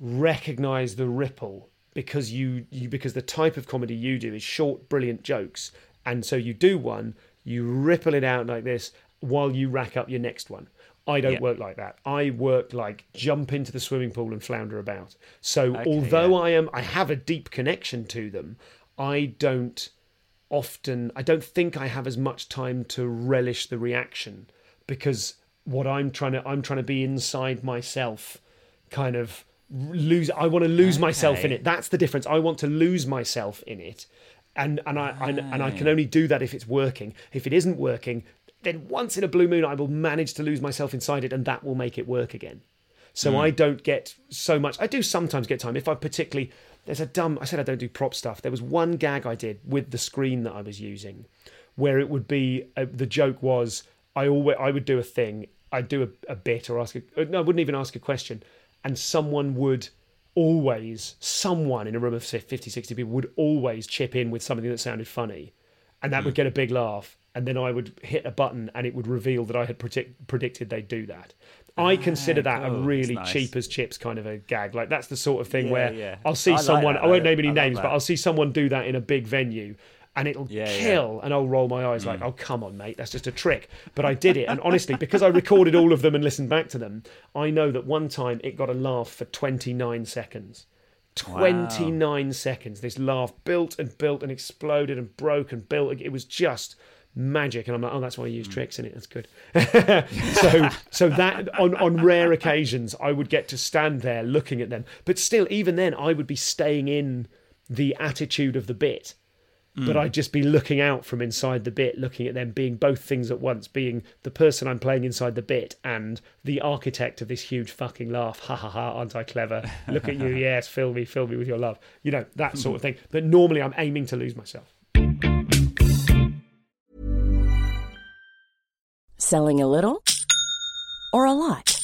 recognize the ripple because you, you because the type of comedy you do is short, brilliant jokes, and so you do one, you ripple it out like this while you rack up your next one. I don't Yeah. work like that. I work like jump into the swimming pool and flounder about. So Okay, although yeah. I am, I have a deep connection to them. I don't often. I don't think I have as much time to relish the reaction because what I'm trying to, I'm trying to be inside myself, kind of lose. I want to lose myself in it. That's the difference. I want to lose myself in it, and and I and, and I can only do that if it's working. If it isn't working, then once in a blue moon, I will manage to lose myself inside it, and that will make it work again. So I don't get so much. I do sometimes get time if I particularly. There's a dumb. I said I don't do prop stuff. There was one gag I did with the screen that I was using, where it would be uh, the joke was I always I would do a thing. I'd do a, a bit or ask a uh, no, I wouldn't even ask a question, and someone would always someone in a room of say 50 60 people would always chip in with something that sounded funny. And that would hmm. get a big laugh. And then i would hit a button and it would reveal that i had predict- predicted they'd do that. I ah, consider that a really nice. cheap as chips kind of a gag. Like that's the sort of thing Yeah, where yeah. i'll see I someone that. i won't name any I names but i'll see someone do that in a big venue and it'll Yeah, yeah. kill and i'll roll my eyes like mm. oh come on mate that's just a trick but i did it and honestly because i recorded all of them and listened back to them i know that one time it got a laugh for 29 seconds 29 seconds. This laugh built and built and exploded and broke and built. It was just magic. And I'm like, oh, that's why I use mm. tricks in it. That's good. so, so that on, on rare occasions, I would get to stand there looking at them. But still, even then, I would be staying in the attitude of the bit. But I'd just be looking out from inside the bit, looking at them being both things at once, being the person I'm playing inside the bit and the architect of this huge fucking laugh. Ha ha ha, aren't I clever? Look at you, yes, fill me, fill me with your love. You know, that sort of thing. But normally I'm aiming to lose myself. Selling a little or a lot?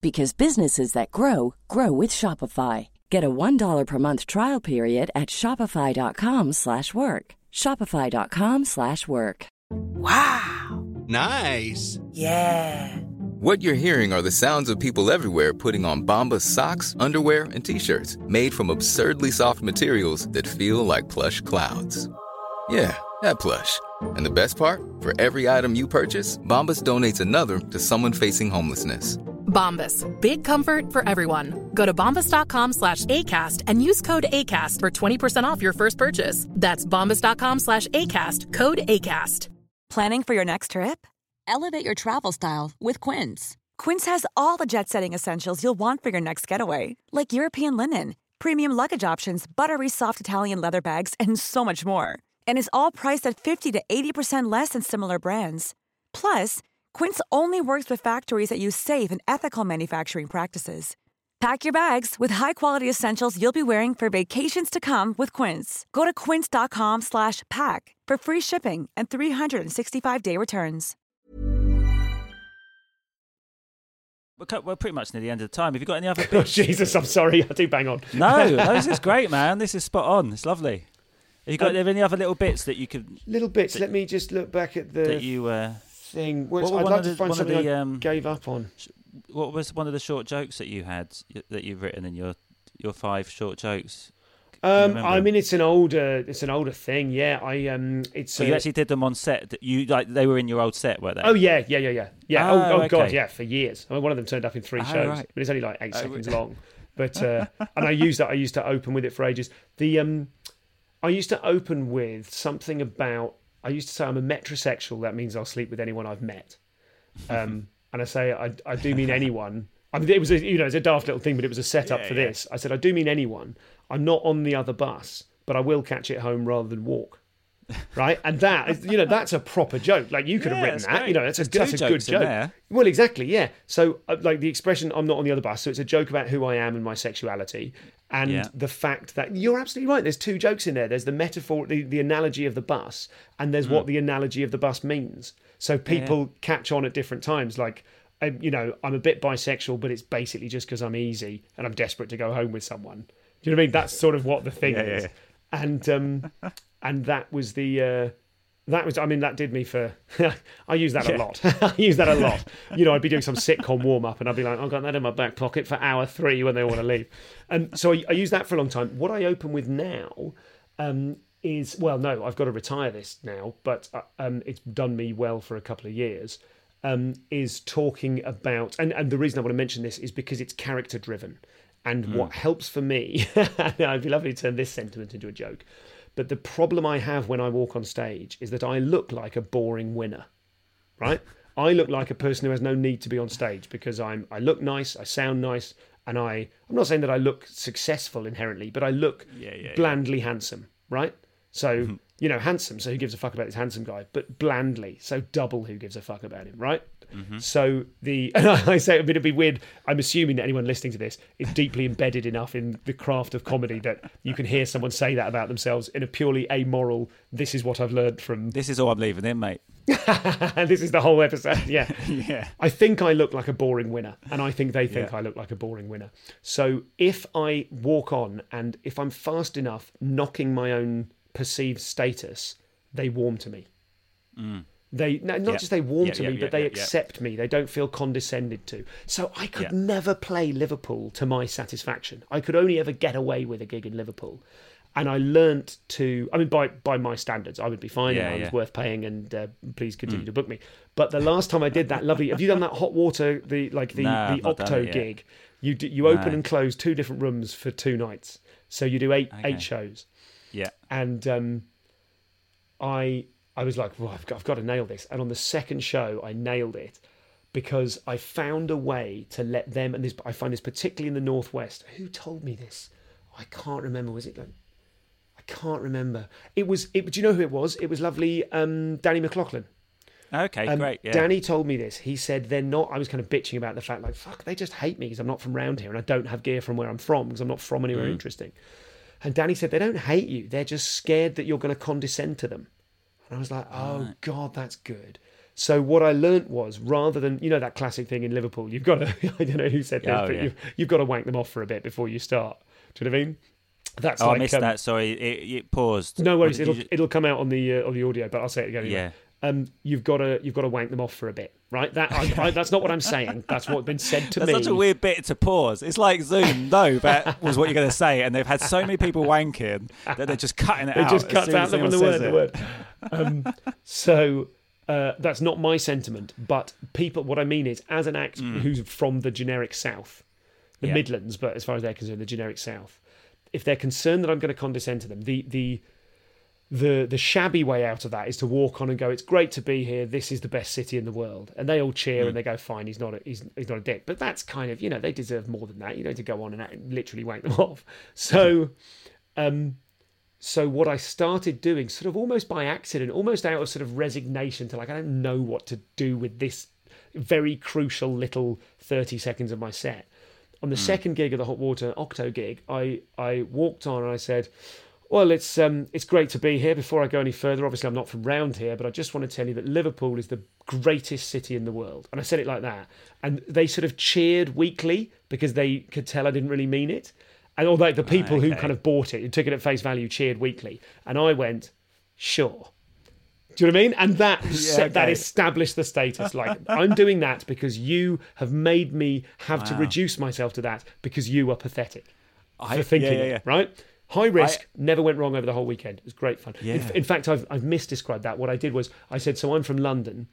because businesses that grow grow with Shopify. Get a $1 per month trial period at shopify.com/work. slash work. shopify.com/work. slash work. Wow. Nice. Yeah. What you're hearing are the sounds of people everywhere putting on Bombas socks, underwear, and t-shirts made from absurdly soft materials that feel like plush clouds. Yeah, that plush. And the best part? For every item you purchase, Bombas donates another to someone facing homelessness. Bombas. Big comfort for everyone. Go to bombas.com slash ACAST and use code ACAST for 20% off your first purchase. That's bombas.com slash ACAST. Code ACAST. Planning for your next trip? Elevate your travel style with Quince. Quince has all the jet setting essentials you'll want for your next getaway, like European linen, premium luggage options, buttery soft Italian leather bags, and so much more. And is all priced at 50 to 80% less than similar brands. Plus, Quince only works with factories that use safe and ethical manufacturing practices. Pack your bags with high-quality essentials you'll be wearing for vacations to come with Quince. Go to quince.com slash pack for free shipping and 365-day returns. We're, pretty much near the end of the time. Have you got any other Oh. Jesus, I'm sorry. I do bang on. no, no, this is great, man. This is spot on. It's lovely. Have you got Um, any other little bits that you could Little bits. Let me just look back at the that you uh, thing. What Which I'd like of to the- find something the, I um, gave up on. what was one of the short jokes that you had that you've written in your your five short jokes? Um. I mean, it's an older, it's an older thing. Yeah, I um, it's. So you uh, actually did them on set. You like they were in your old set, were they? Oh yeah, yeah, yeah, yeah, yeah. Oh, Oh, oh god, yeah, for years. I mean, one of them turned up in three Oh, shows, right. but it's only like eight Oh, seconds long. But uh, and I used that. I used to open with it for ages. The um, I used to open with something about. I used to say I'm a metrosexual. That means I'll sleep with anyone I've met. Um, and I say I, I do mean anyone. I mean, it was a, you know it's a daft little thing, but it was a setup for this. I said I do mean anyone. I'm not on the other bus, but I will catch it home rather than walk. Right, and that is- you know that's a proper joke. Like you could have Yeah, written that. great. You know, that's a, that's a good joke. Well, exactly, yeah. So, uh, like the expression "I'm not on the other bus," so it's a joke about who I am and my sexuality, and Yeah. the fact that you're absolutely right. There's two jokes in there. There's the metaphor, the, the analogy of the bus, and there's Hmm. what the analogy of the bus means. So people catch on at different times. Like um, you know, I'm a bit bisexual, but it's basically just because I'm easy and I'm desperate to go home with someone. Do you know what I mean? That's sort of what the thing Yeah, yeah, is. yeah. And um, and that was the. Uh, that was, I mean, that did me for. I use that a lot. I use that a lot. You know, I'd be doing some sitcom warm up and I'd be like, I've got that in my back pocket for hour three when they want to leave. And so I, I use that for a long time. What I open with now um, is, well, no, I've got to retire this now, but uh, um, it's done me well for a couple of years. Um, is talking about, and, and the reason I want to mention this is because it's character driven. And what helps for me, I'd be lovely to turn this sentiment into a joke. But the problem I have when I walk on stage is that I look like a boring winner, right? I look like a person who has no need to be on stage because I'm I look nice, I sound nice, and I I'm not saying that I look successful inherently, but I look Yeah, yeah, yeah. blandly handsome, right? So mm-hmm. you know, handsome. So who gives a fuck about this handsome guy? But blandly, so double who gives a fuck about him, right? Mm-hmm. So the and I say it'd be weird. I'm assuming that anyone listening to this is deeply embedded enough in the craft of comedy that you can hear someone say that about themselves in a purely amoral. This is what I've learned from. This is all I'm leaving in, mate. and this is the whole episode. Yeah. Yeah. I think I look like a boring winner, and I think they think Yeah. I look like a boring winner. So if I walk on and if I'm fast enough knocking my own perceived status, they warm to me. Mm. They no, not Mm. Yeah. just they warm Yeah, to yeah, me, but they accept me. They don't feel condescended to. So I could never play Liverpool to my satisfaction. I could only ever get away with a gig in Liverpool. And I learnt to, I mean, by by my standards, I would be fine. And I was. Mm. worth paying, and uh, please continue to book me. But the last time I did that, lovely. Have you done that hot water, the like the No, the I've not done Octo gig? You do, you open No. and close two different rooms for two nights, so you do eight Okay. eight shows Yeah. and um, I I was like, well, I've got, I've got to nail this. And on the second show, I nailed it because I found a way to let them. And this I find this particularly in the northwest. Who told me this? I can't remember. Was it like? I can't remember. It was. It. Do you know who it was? It was lovely. Um, Danny McLoughlin. Okay, Um, great. Yeah. Danny told me this. He said they're not. I was kind of bitching about the fact, like, fuck, they just hate me because I'm not from round here and I don't have gear from where I'm from because I'm not from anywhere Mm. interesting. And Danny said they don't hate you. They're just scared that you're going to condescend to them. And I was like, oh god, that's good. So what I learnt was rather than you know that classic thing in Liverpool, you've got to I don't know who said this, Oh, but yeah. you've, you've got to wank them off for a bit before you start. Do you know what I mean? That's oh, like I missed um, that. Sorry, it, it paused. no worries, it'll ju- it'll come out on the uh, on the audio, but I'll say it again. Anyway. Yeah. Um, you've got to you've got to wank them off for a bit, right? That I, I, that's not what I'm saying. That's what's been said to That's me. such a weird bit to pause. It's like Zoom. No, that was what you're going to say, and they've had so many people wanking that they're just cutting it It out. just as cuts out the, the word. says The word. Um, so uh, that's not my sentiment, but people. What I mean is, as an act who's from the generic South, the Mm. Yeah. Midlands, but as far as they're concerned, the generic South. If they're concerned that I'm going to condescend to them, the the the the shabby way out of that is to walk on and go, "It's great to be here. This is the best city in the world," and they all cheer Mm. and they go, "Fine, he's not a, he's he's not a dick." But that's kind of you know they deserve more than that. You don't need to go on and act, literally wank them off. So, um, so what I started doing, sort of almost by accident, almost out of sort of resignation to like I don't know what to do with this very crucial little thirty seconds of my set. On the second gig of the Hot Water Octo gig, I I walked on and I said. Well, it's um, it's great to be here. Before I go any further, obviously I'm not from round here, but I just want to tell you that Liverpool is the greatest city in the world. And I said it like that, and they sort of cheered weakly because they could tell I didn't really mean it. And although the people who kind of bought it, who took it at face value, cheered weekly, and I went, sure. Do you know what I mean? And that set, that established the status. Like I'm doing that because you have made me have to reduce myself to that because you are pathetic I- for thinking yeah, yeah, it, right? High risk, never went wrong over the whole weekend. It was great fun. In, Yeah. in fact, I've, I've misdescribed that. What I did was I said, so I'm from London,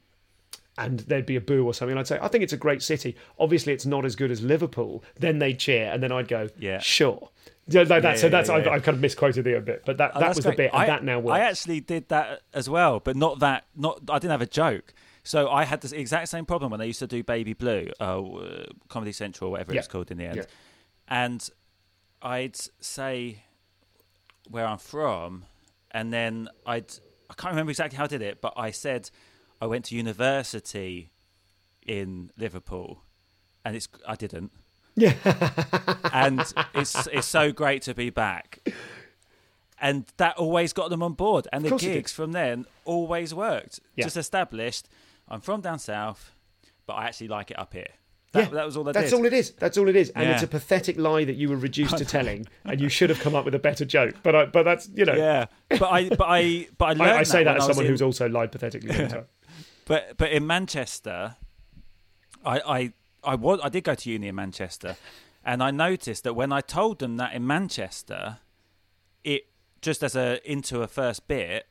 and there'd be a boo or something. And I'd say, I think it's a great city. Obviously, it's not as good as Liverpool. Then they'd cheer, and then I'd go, Yeah. sure. Yeah, like that. Yeah, so yeah, that's yeah, I've. I've kind of misquoted the a bit, but that, Oh, that was the bit, and I, that now works. I actually did that as well, but not that. Not I didn't have a joke. So I had this exact same problem when they used to do Baby Blue, uh, uh, Comedy Central, whatever it's called in the end, and I'd say where I'm from, and then I'd I can't remember exactly how I did it, but I said I went to university in Liverpool, and it's I didn't. Yeah. and it's it's so great to be back. And that always got them on board, and the course it did. gigs from then always worked. Yeah. Just established. I'm from down south. but I actually like it up here. That, yeah, that was all I That's did. all it is. That's all it is. And Yeah. it's a pathetic lie that you were reduced to telling, and you should have come up with a better joke. But I, but that's you know. Yeah, but I, but I, but I I, I say that when as someone in- who's also lied pathetically. But but in Manchester, I I I was I did go to uni in Manchester, and I noticed that when I told them that in Manchester, it just as a into a first bit.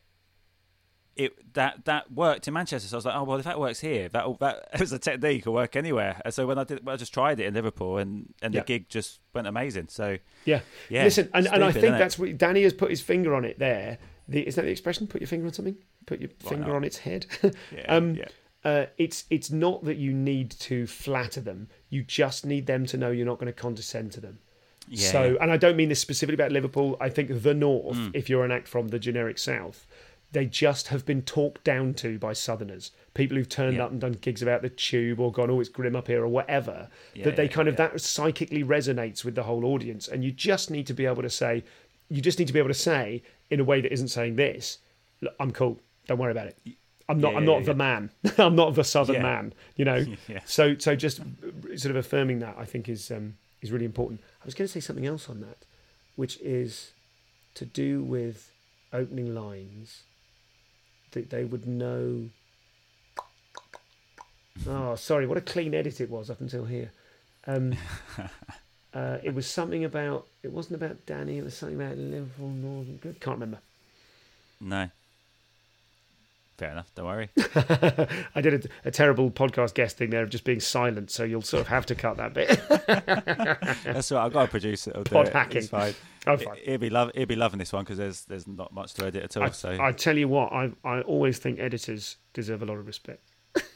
It that that worked in Manchester, so I was like, oh well, if that works here, that that as a technique will work anywhere. And so when I did, I just tried it in Liverpool, and and Yeah. the gig just went amazing. So Yeah. Yeah, Listen, and, and I think that's what Danny has put his finger on it there. The, is that the expression? Put your finger on something. Put your Why finger not? on its head. Yeah, um, yeah. Uh, it's it's not that you need to flatter them. You just need them to know you're not going to condescend to them. Yeah, so, yeah. and I don't mean this specifically about Liverpool. I think the North, Mm. if you're an act from the generic South, they just have been talked down to by Southerners. People who've turned Yeah. up and done gigs about the tube or gone, oh, it's grim up here or whatever. That they kind of that psychically resonates with the whole audience, and you just need to be able to say, you just need to be able to say in a way that isn't saying this. I'm cool. Don't worry about it. I'm not. Yeah, I'm not yeah. the man. I'm not the southern Yeah. man. You know. Yeah. So so just sort of affirming that I think is um, is really important. I was going to say something else on that, which is to do with opening lines that they would know. Oh, sorry. What a clean edit it was up until here. Um, uh, it was something about. It wasn't about Danny. It was something about Liverpool Northern. Good. Can't remember. no. Fair enough. Don't worry. I did a, a terrible podcast guest thing there of just being silent, so you'll sort of have to cut that bit. That's right. I've got to produce it. I'll Pod it. hacking. It's fine. Oh, fine. He'll be love. He'll be loving this one because there's there's not much to edit at all. I, so I tell you what, I I always think editors deserve a lot of respect.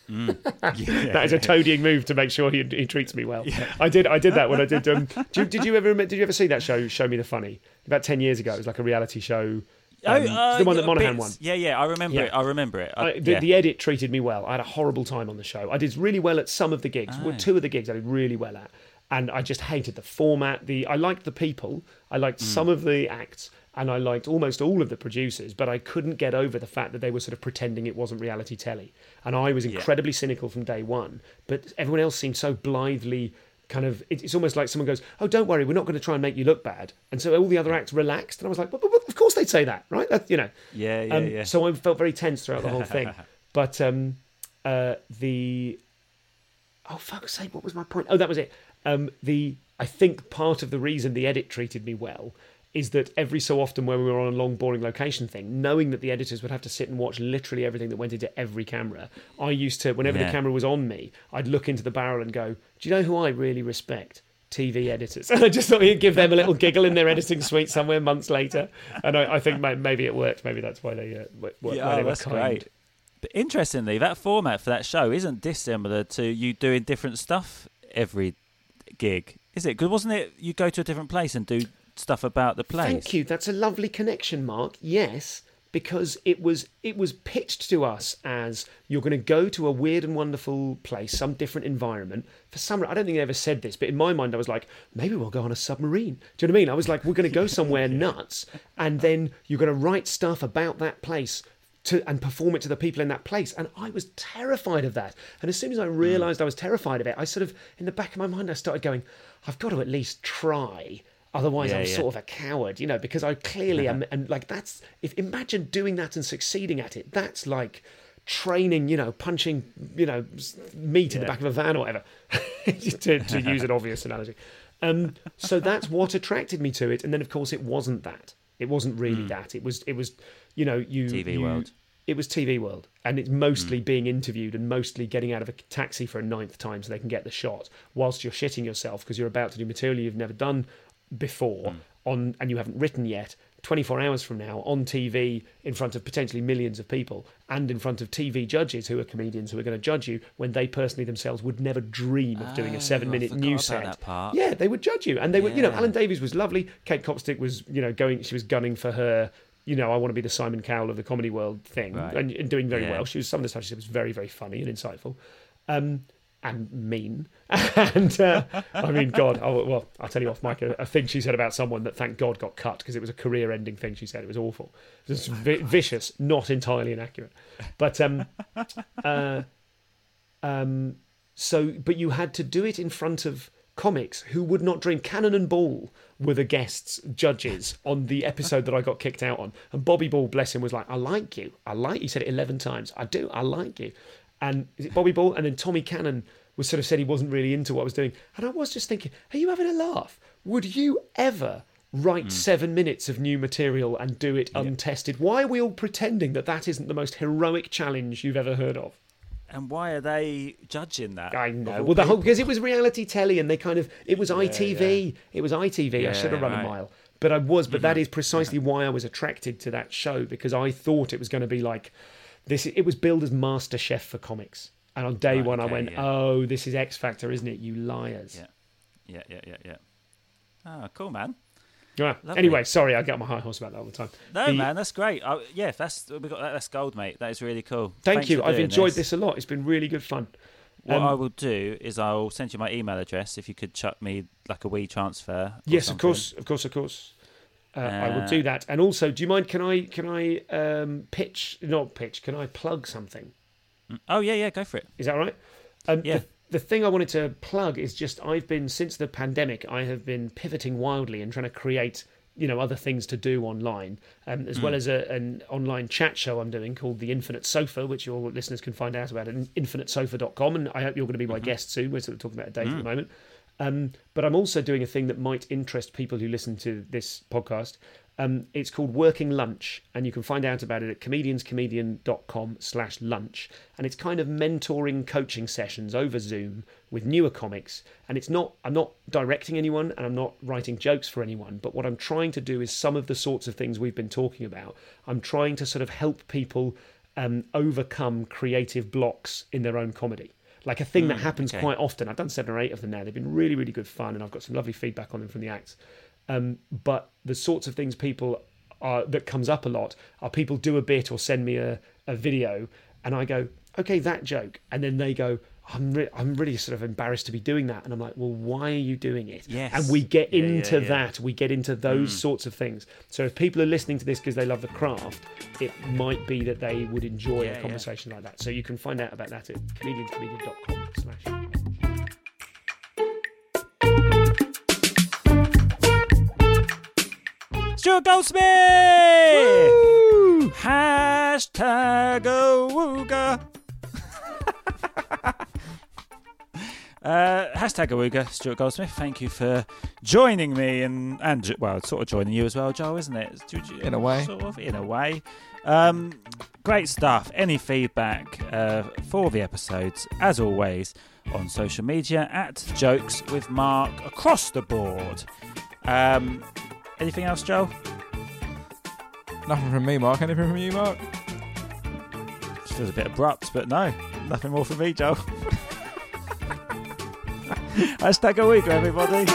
Mm. Yeah. that is a toadying move to make sure he, he treats me well. I did I did that when I did. Um, did, you- did you ever did you ever see that show? Show me the funny. About ten years ago, it was like a reality show. Oh, Um, uh, the one that Monahan bits. won. Yeah, yeah. I remember Yeah. it. I remember it. I, I, the, yeah. the edit treated me well. I had a horrible time on the show. I did really well at some of the gigs. Well, Oh. two of the gigs I did really well at, and I just hated the format. The I liked the people. I liked some of the acts, and I liked almost all of the producers. But I couldn't get over the fact that they were sort of pretending it wasn't reality telly, and I was incredibly cynical from day one. But everyone else seemed so blithely. Kind of, it's almost like someone goes, "Oh, don't worry, we're not going to try and make you look bad," and so all the other acts relaxed, and I was like, "But, but, but of course they'd say that, right? That, you know." yeah, yeah, Um, yeah. So I felt very tense throughout the whole thing. but um, uh, the oh fuck's sake, what was my point? Oh, that was it. Um, the I think part of the reason the edit treated me well is that every so often when we were on a long boring location thing, knowing that the editors would have to sit and watch literally everything that went into every camera, I used to whenever Yeah. the camera was on me, I'd look into the barrel and go, "Do you know who I really respect?" TV editors. And I just thought you'd give them a little giggle in their editing suite somewhere months later. And I, I think maybe it worked. Maybe that's why they, uh, wh- wh- yeah, why they were that's kind. great. But interestingly, that format for that show isn't dissimilar to you doing different stuff every gig, is it? Because wasn't it you go to a different place and do stuff about the place? Thank you. That's a lovely connection, Mark. Yes, because it was it was pitched to us as you're going to go to a weird and wonderful place, some different environment. For some, I don't think they ever said this, but in my mind, I was like, maybe we'll go on a submarine. Do you know what I mean? I was like, we're going to go somewhere nuts, and then you're going to write stuff about that place. To, and perform it to the people in that place. And I was terrified of that. And as soon as I mm. realised I was terrified of it, I sort of, in the back of my mind, I started going, I've got to at least try. Otherwise, Yeah, I'm yeah. sort of a coward, you know, because I clearly am. And like, that's, if imagine doing that and succeeding at it, that's like training, you know, punching, you know, meat in the back of a van or whatever, to, to use an obvious analogy. Um, so that's what attracted me to it. And then, of course, it wasn't that. It wasn't really that. It was, it was, you know, you. TV you- World. It was TV World, and it's mostly being interviewed and mostly getting out of a taxi for a ninth time so they can get the shot whilst you're shitting yourself because you're about to do material you've never done before on and you haven't written yet. 24 hours from now on TV in front of potentially millions of people and in front of TV judges who are comedians who are going to judge you when they personally themselves would never dream of doing Oh, a seven minute news set. Yeah, they would judge you. And they were, you know, Alan Davies was lovely. Kate Copstick was, you know, going, she was gunning for her, you know, I want to be the Simon Cowell of the comedy world thing Right. and, and doing very Yeah. well. She was, some of the stuff she said was very, very funny and insightful. Um, and mean. and uh, I mean, God, oh, well, I'll tell you off, Mike, a, a thing she said about someone that thank God got cut because it was a career ending thing she said. It was awful. It was vi- vicious, not entirely inaccurate. But um, uh, um, So, but you had to do it in front of comics who would not dream. Cannon and Ball were the guests, judges on the episode that I got kicked out on. And Bobby Ball, bless him, was like, I like you. I like you. He said it 11 times. I do. I like you. And is it Bobby Ball? And then Tommy Cannon was sort of said he wasn't really into what I was doing. And I was just thinking, are you having a laugh? Would you ever write Hmm. seven minutes of new material and do it untested? Why are we all pretending that that isn't the most heroic challenge you've ever heard of? And why are they judging that? I know. Well, the whole because it was reality telly, and they kind of it was ITV. It was ITV. I should have run right. Mm-hmm. a mile, but I was. But that is precisely why I was attracted to that show because I thought it was going to be like this. It was billed as Master Chef for comics, and on day Right, one I went, yeah. "Oh, this is X Factor, isn't it? You liars!" Yeah, yeah, yeah, yeah, yeah. Oh, cool, man. Yeah. Lovely. Anyway, sorry, I get my high horse about that all the time. No, The- man, that's great. Oh, yeah, that's we got that, that's gold, mate. That is really cool. Thank Thanks you. I've enjoyed this. a lot. It's been really good fun. What Um, I will do is I'll send you my email address if you could chuck me like a wee transfer. Yes, of course, of course, of course. Uh, I will Uh, do that. And also, do you mind? Can I can I um, pitch? Not pitch. Can I plug something? Oh yeah, yeah, go for it. Is that right? Um, Yeah. The, the thing I wanted to plug is just I've been since the pandemic. I have been pivoting wildly and trying to create you know other things to do online, um, as well as a, an online chat show I'm doing called the Infinite Sofa, which your listeners can find out about at infinitesofa.com. And I hope you're going to be my guest soon. We're sort of talking about a date at the moment. Um, but I'm also doing a thing that might interest people who listen to this podcast. Um, it's called Working Lunch, and you can find out about it at comedianscomedian.com slash lunch. And it's kind of mentoring coaching sessions over Zoom with newer comics. And it's not, I'm not directing anyone and I'm not writing jokes for anyone, but what I'm trying to do is some of the sorts of things we've been talking about. I'm trying to sort of help people um, overcome creative blocks in their own comedy. Like a thing that happens okay. quite often. I've done seven or eight of them now. They've been really, really good fun, and I've got some lovely feedback on them from the acts. Um, but the sorts of things people are that comes up a lot are people do a bit or send me a, a video, and I go, okay, that joke, and then they go, I'm re- I'm really sort of embarrassed to be doing that, and I'm like, well, why are you doing it? Yes. And we get Yeah, yeah, into yeah. Hmm. that. We get into those sorts of things. So if people are listening to this because they love the craft, it might be that they would enjoy Yeah, a yeah. conversation like that. So you can find out about that at comedianscomedian.com slash. Stuart Goldsmith! Hashtag awooga. Uh, hashtag awooga, Stuart Goldsmith. Thank you for joining me and, and well, sort of joining you as well, Joel, isn't it? In a way. Sort of, in a way. Um, great stuff. Any feedback uh, for the episodes, as always, on social media at Jokes with Mark across the board. Um, anything else, Joel? Nothing from me, Mark. Anything from you, Mark? Feels a bit abrupt, but no, nothing more from me, Joe. Hashtag a week, everybody.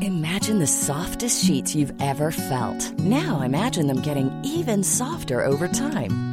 Imagine the softest sheets you've ever felt. Now imagine them getting even softer over time.